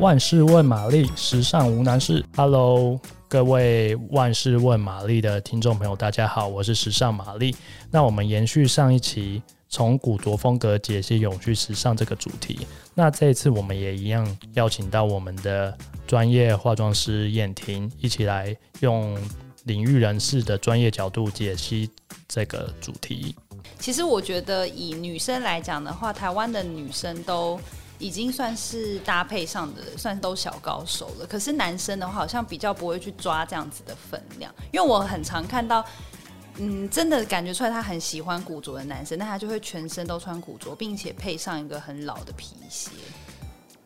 万事问玛丽，时尚无难事。Hello，各位万事问玛丽的听众朋友，大家好，我是时尚玛丽。那我们延续上一期从古着风格解析永续时尚这个主题，那这一次我们也一样邀请到我们的专业化妆师燕婷，一起来用领域人士的专业角度解析这个主题。其实我觉得以女生来讲的话，台湾的女生都。已经算是搭配上的，算是都小高手了。可是男生的话，好像比较不会去抓这样子的分量，因为我很常看到，嗯，真的感觉出来他很喜欢古着的男生，那他就会全身都穿古着，并且配上一个很老的皮鞋。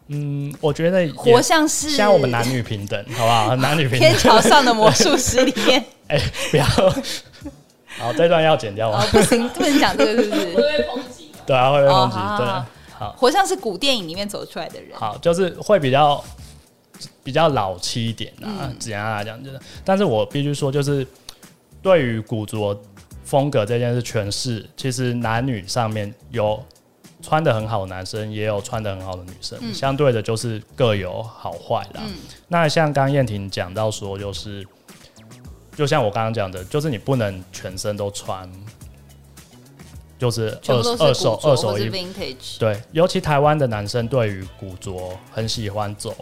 嗯，我觉得活像是像我们男女平等，好不好？男女平等。天桥上的魔术师里面，哎、欸，不要，好，这段要剪掉吗？哦、不行，不能讲这个，是不是？会被抨击。对啊，会被抨击。对。好，活像是古电影里面走出来的人。好，就是会比较比较老气一点啊，简单来讲就是。但是我必须说，就是对于古着风格这件事诠释，其实男女上面有穿的很好的男生，也有穿的很好的女生，嗯、相对的就是各有好坏啦。嗯、那像刚燕婷讲到说，就是就像我刚刚讲的，就是你不能全身都穿。就是二二手二手衣服，对，尤其台湾的男生对于古着很喜欢走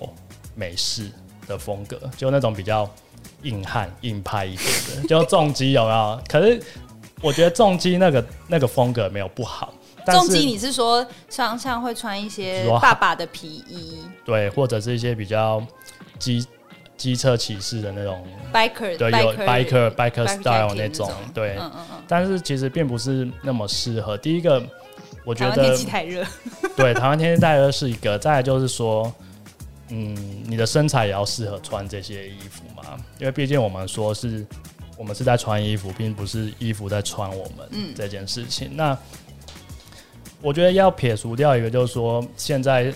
美式的风格，就那种比较硬汉硬派一点的，就重机有没有？可是我觉得重机那个那个风格没有不好。重机你是说像像会穿一些爸爸的皮衣，对，或者是一些比较机。机车骑士的那种，biker 对，有 biker biker style 那种，对，嗯嗯嗯，但是其实并不是那么适合。第一个，我觉得天气太热，对，台湾天气太热是一个。再来就是说，嗯，你的身材也要适合穿这些衣服嘛，因为毕竟我们说是，我们是在穿衣服，并不是衣服在穿我们这件事情。嗯、那我觉得要撇除掉一个，就是说现在。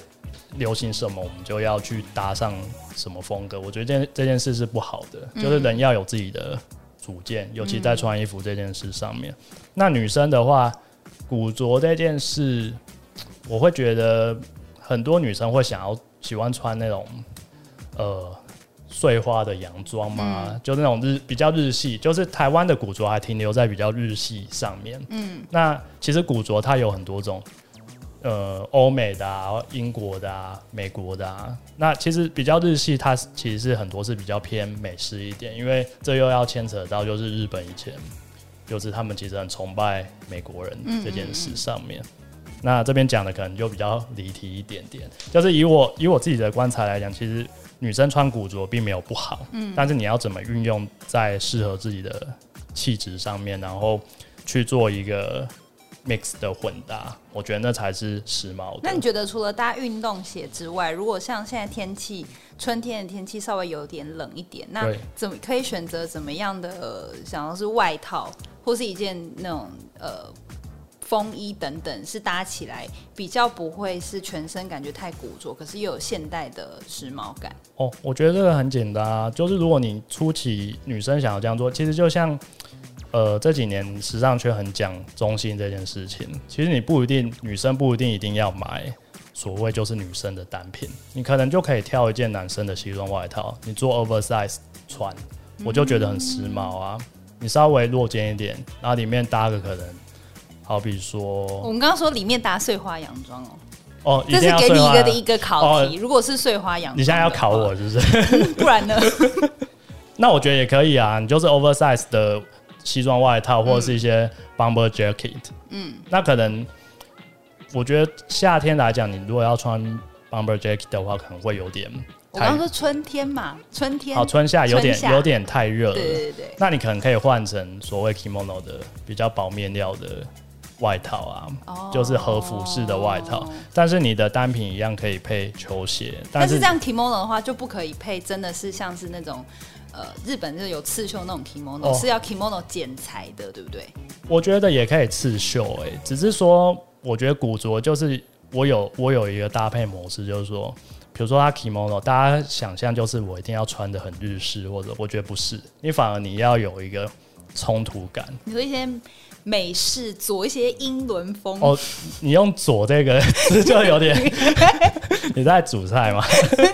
流行什么，我们就要去搭上什么风格。我觉得这件这件事是不好的，嗯、就是人要有自己的主见，尤其在穿衣服这件事上面。嗯、那女生的话，古着这件事，我会觉得很多女生会想要喜欢穿那种呃碎花的洋装嘛，嗯、就那种日比较日系，就是台湾的古着还停留在比较日系上面。嗯，那其实古着它有很多种。呃，欧美的啊，英国的啊，美国的啊，那其实比较日系，它其实是很多是比较偏美式一点，因为这又要牵扯到就是日本以前，就是他们其实很崇拜美国人这件事上面。嗯嗯嗯。那这边讲的可能就比较离题一点点，就是以我以我自己的观察来讲，其实女生穿古着并没有不好，嗯，但是你要怎么运用在适合自己的气质上面，然后去做一个。Mix 的混搭，我觉得那才是时髦的。那你觉得除了搭运动鞋之外，如果像现在天气，春天的天气稍微有点冷一点，那怎么可以选择怎么样的？呃，想要是外套，或是一件那种呃风衣等等，是搭起来比较不会是全身感觉太古着，可是又有现代的时髦感。哦，我觉得这个很简单啊，就是如果你初期女生想要这样做，其实就像。呃，这几年时尚圈很讲中性这件事情。其实你不一定，女生不一定一定要买所谓就是女生的单品，你可能就可以挑一件男生的西装外套，你做 oversize 穿，我就觉得很时髦啊。你稍微落肩一点，然后里面搭个可能，好比说，我们刚刚说里面搭碎花洋装哦。哦，这是给你一个的一个考题。哦、如果是碎花洋装，你现在要考我是不是？不然呢？那我觉得也可以啊，你就是 oversize 的。西装外套或者是一些 bomber jacket，嗯，那可能我觉得夏天来讲，你如果要穿 bomber jacket 的话，可能会有点。我刚刚说春天嘛，春天。好，春夏有点夏有点太热了。对对对。那你可能可以换成所谓 kimono 的比较薄面料的外套啊，哦、就是和服式的外套。但是你的单品一样可以配球鞋。但是，但是这样 kimono 的话就不可以配，真的是像是那种。呃，日本就是有刺绣那种 kimono，、哦、是要 kimono 剪裁的，对不对？我觉得也可以刺绣，哎，只是说，我觉得古着就是我有我有一个搭配模式，就是说，比如说它 kimono，大家想象就是我一定要穿的很日式，或者我觉得不是，你反而你要有一个冲突感。你说一些美式左一些英伦风哦，你用左这个 词就有点 你在煮菜吗？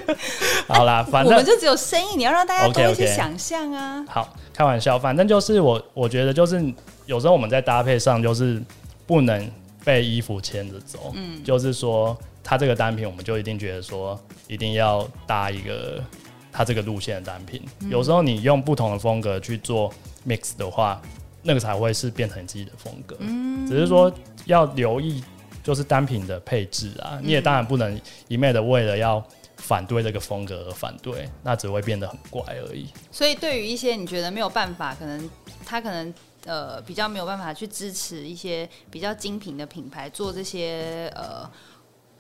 好啦，反正我们就只有生意，你要让大家多一些想象啊。Okay, okay. 好，开玩笑，反正就是我我觉得就是有时候我们在搭配上就是不能被衣服牵着走，嗯，就是说它这个单品我们就一定觉得说一定要搭一个它这个路线的单品。嗯、有时候你用不同的风格去做 mix 的话。那个才会是变成自己的风格，嗯，只是说要留意，就是单品的配置啊，嗯，你也当然不能一昧的为了要反对这个风格而反对，那只会变得很怪而已。所以，对于一些你觉得没有办法，可能他可能呃比较没有办法去支持一些比较精品的品牌做这些呃。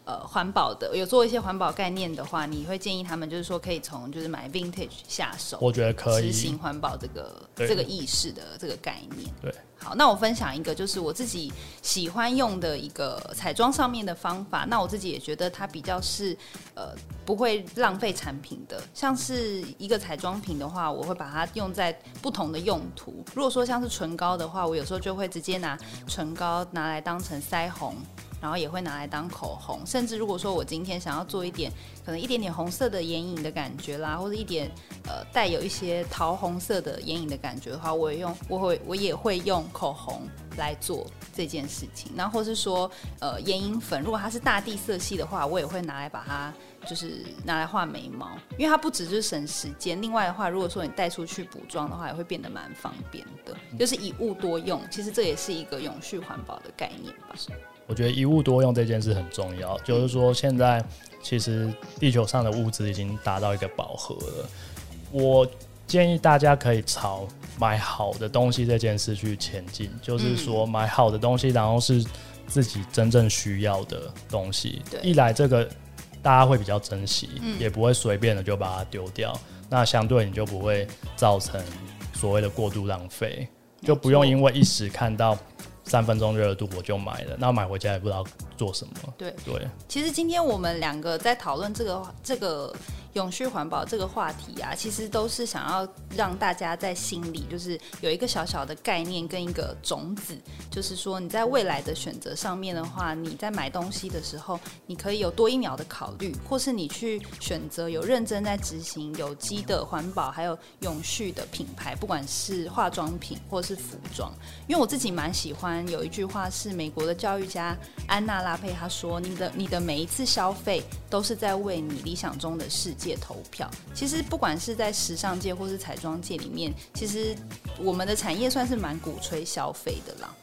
呃，环保的有做一些环保概念的话，你会建议他们就是说可以从就是买 vintage 下手，我觉得可以实行环保这个这个意识的这个概念。对，好，那我分享一个就是我自己喜欢用的一个彩妆上面的方法。那我自己也觉得它比较是呃不会浪费产品的，像是一个彩妆品的话，我会把它用在不同的用途。如果说像是唇膏的话，我有时候就会直接拿唇膏拿来当成腮红。然后也会拿来当口红，甚至如果说我今天想要做一点，可能一点点红色的眼影的感觉啦，或者一点呃带有一些桃红色的眼影的感觉的话，我也用我会我也会用口红来做这件事情。然后或是说呃眼影粉，如果它是大地色系的话，我也会拿来把它就是拿来画眉毛，因为它不只是省时间，另外的话，如果说你带出去补妆的话，也会变得蛮方便的，就是一物多用。其实这也是一个永续环保的概念吧。我觉得一物多用这件事很重要，就是说现在其实地球上的物质已经达到一个饱和了。我建议大家可以朝买好的东西这件事去前进，就是说买好的东西，然后是自己真正需要的东西。一来这个大家会比较珍惜，也不会随便的就把它丢掉。那相对你就不会造成所谓的过度浪费，就不用因为一时看到。三分钟热度我就买了，那买回家也不知道做什么。对对，其实今天我们两个在讨论这个这个。永续环保这个话题啊，其实都是想要让大家在心里就是有一个小小的概念跟一个种子，就是说你在未来的选择上面的话，你在买东西的时候，你可以有多一秒的考虑，或是你去选择有认真在执行有机的环保还有永续的品牌，不管是化妆品或是服装。因为我自己蛮喜欢有一句话是美国的教育家安娜拉佩她说：“你的你的每一次消费都是在为你理想中的世界。”界投票，其实不管是在时尚界或是彩妆界里面，其实我们的产业算是蛮鼓吹消费的啦。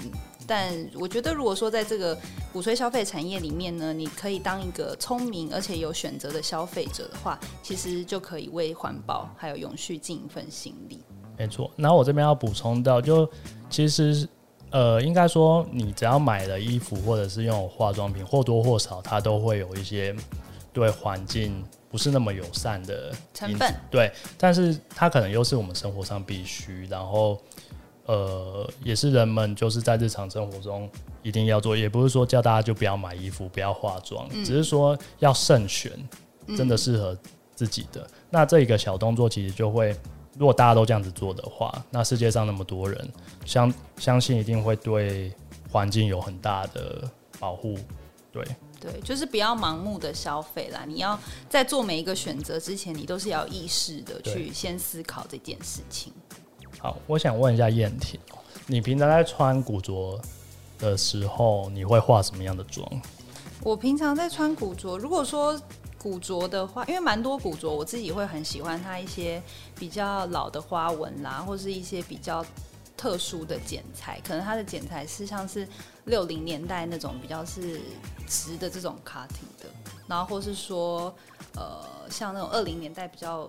嗯，但我觉得如果说在这个鼓吹消费产业里面呢，你可以当一个聪明而且有选择的消费者的话，其实就可以为环保还有永续尽一份心力。没错，然后我这边要补充到，就其实呃，应该说你只要买了衣服或者是用化妆品，或多或少它都会有一些对环境。不是那么友善的成分，对，但是它可能又是我们生活上必须，然后呃，也是人们就是在日常生活中一定要做，也不是说叫大家就不要买衣服、不要化妆，嗯、只是说要慎选，真的适合自己的。嗯、那这一个小动作其实就会，如果大家都这样子做的话，那世界上那么多人，相相信一定会对环境有很大的保护，对。对，就是不要盲目的消费啦。你要在做每一个选择之前，你都是要有意识的去先思考这件事情。好，我想问一下燕婷，你平常在穿古着的时候，你会化什么样的妆？我平常在穿古着，如果说古着的话，因为蛮多古着，我自己会很喜欢它一些比较老的花纹啦，或是一些比较。特殊的剪裁，可能它的剪裁是像是六零年代那种比较是直的这种 cutting 的，然后或是说，呃，像那种二零年代比较。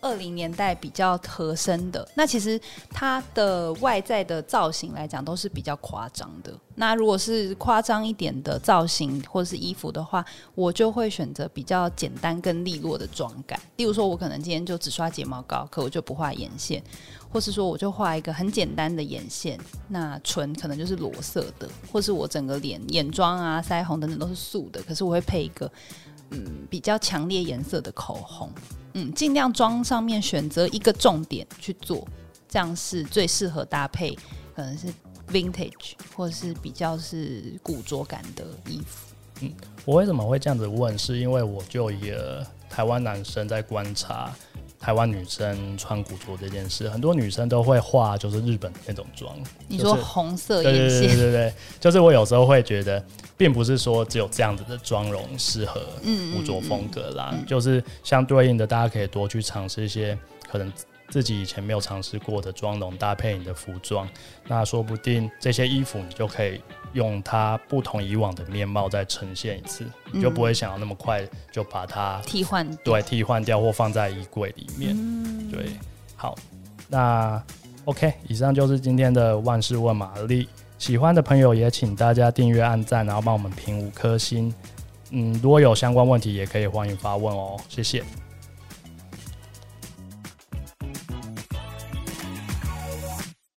二零年代比较合身的，那其实它的外在的造型来讲都是比较夸张的。那如果是夸张一点的造型或者是衣服的话，我就会选择比较简单跟利落的妆感。例如说，我可能今天就只刷睫毛膏，可我就不画眼线，或是说我就画一个很简单的眼线，那唇可能就是裸色的，或是我整个脸眼妆啊、腮红等等都是素的，可是我会配一个嗯比较强烈颜色的口红。嗯，尽量装上面选择一个重点去做，这样是最适合搭配，可能是 vintage 或是比较是古着感的衣服。嗯，我为什么会这样子问？是因为我就一个台湾男生在观察。台湾女生穿古着这件事，很多女生都会画，就是日本那种妆。你说红色眼线，对对对对，就是我有时候会觉得，并不是说只有这样子的妆容适合古着风格啦，嗯嗯嗯，就是相对应的，大家可以多去尝试一些可能。自己以前没有尝试过的妆容搭配你的服装，那说不定这些衣服你就可以用它不同以往的面貌再呈现一次，你就不会想要那么快就把它替换，对，替换掉或放在衣柜里面。嗯、对，好，那 OK，以上就是今天的万事问玛丽。喜欢的朋友也请大家订阅、按赞，然后帮我们评五颗星。嗯，如果有相关问题，也可以欢迎发问哦。谢谢。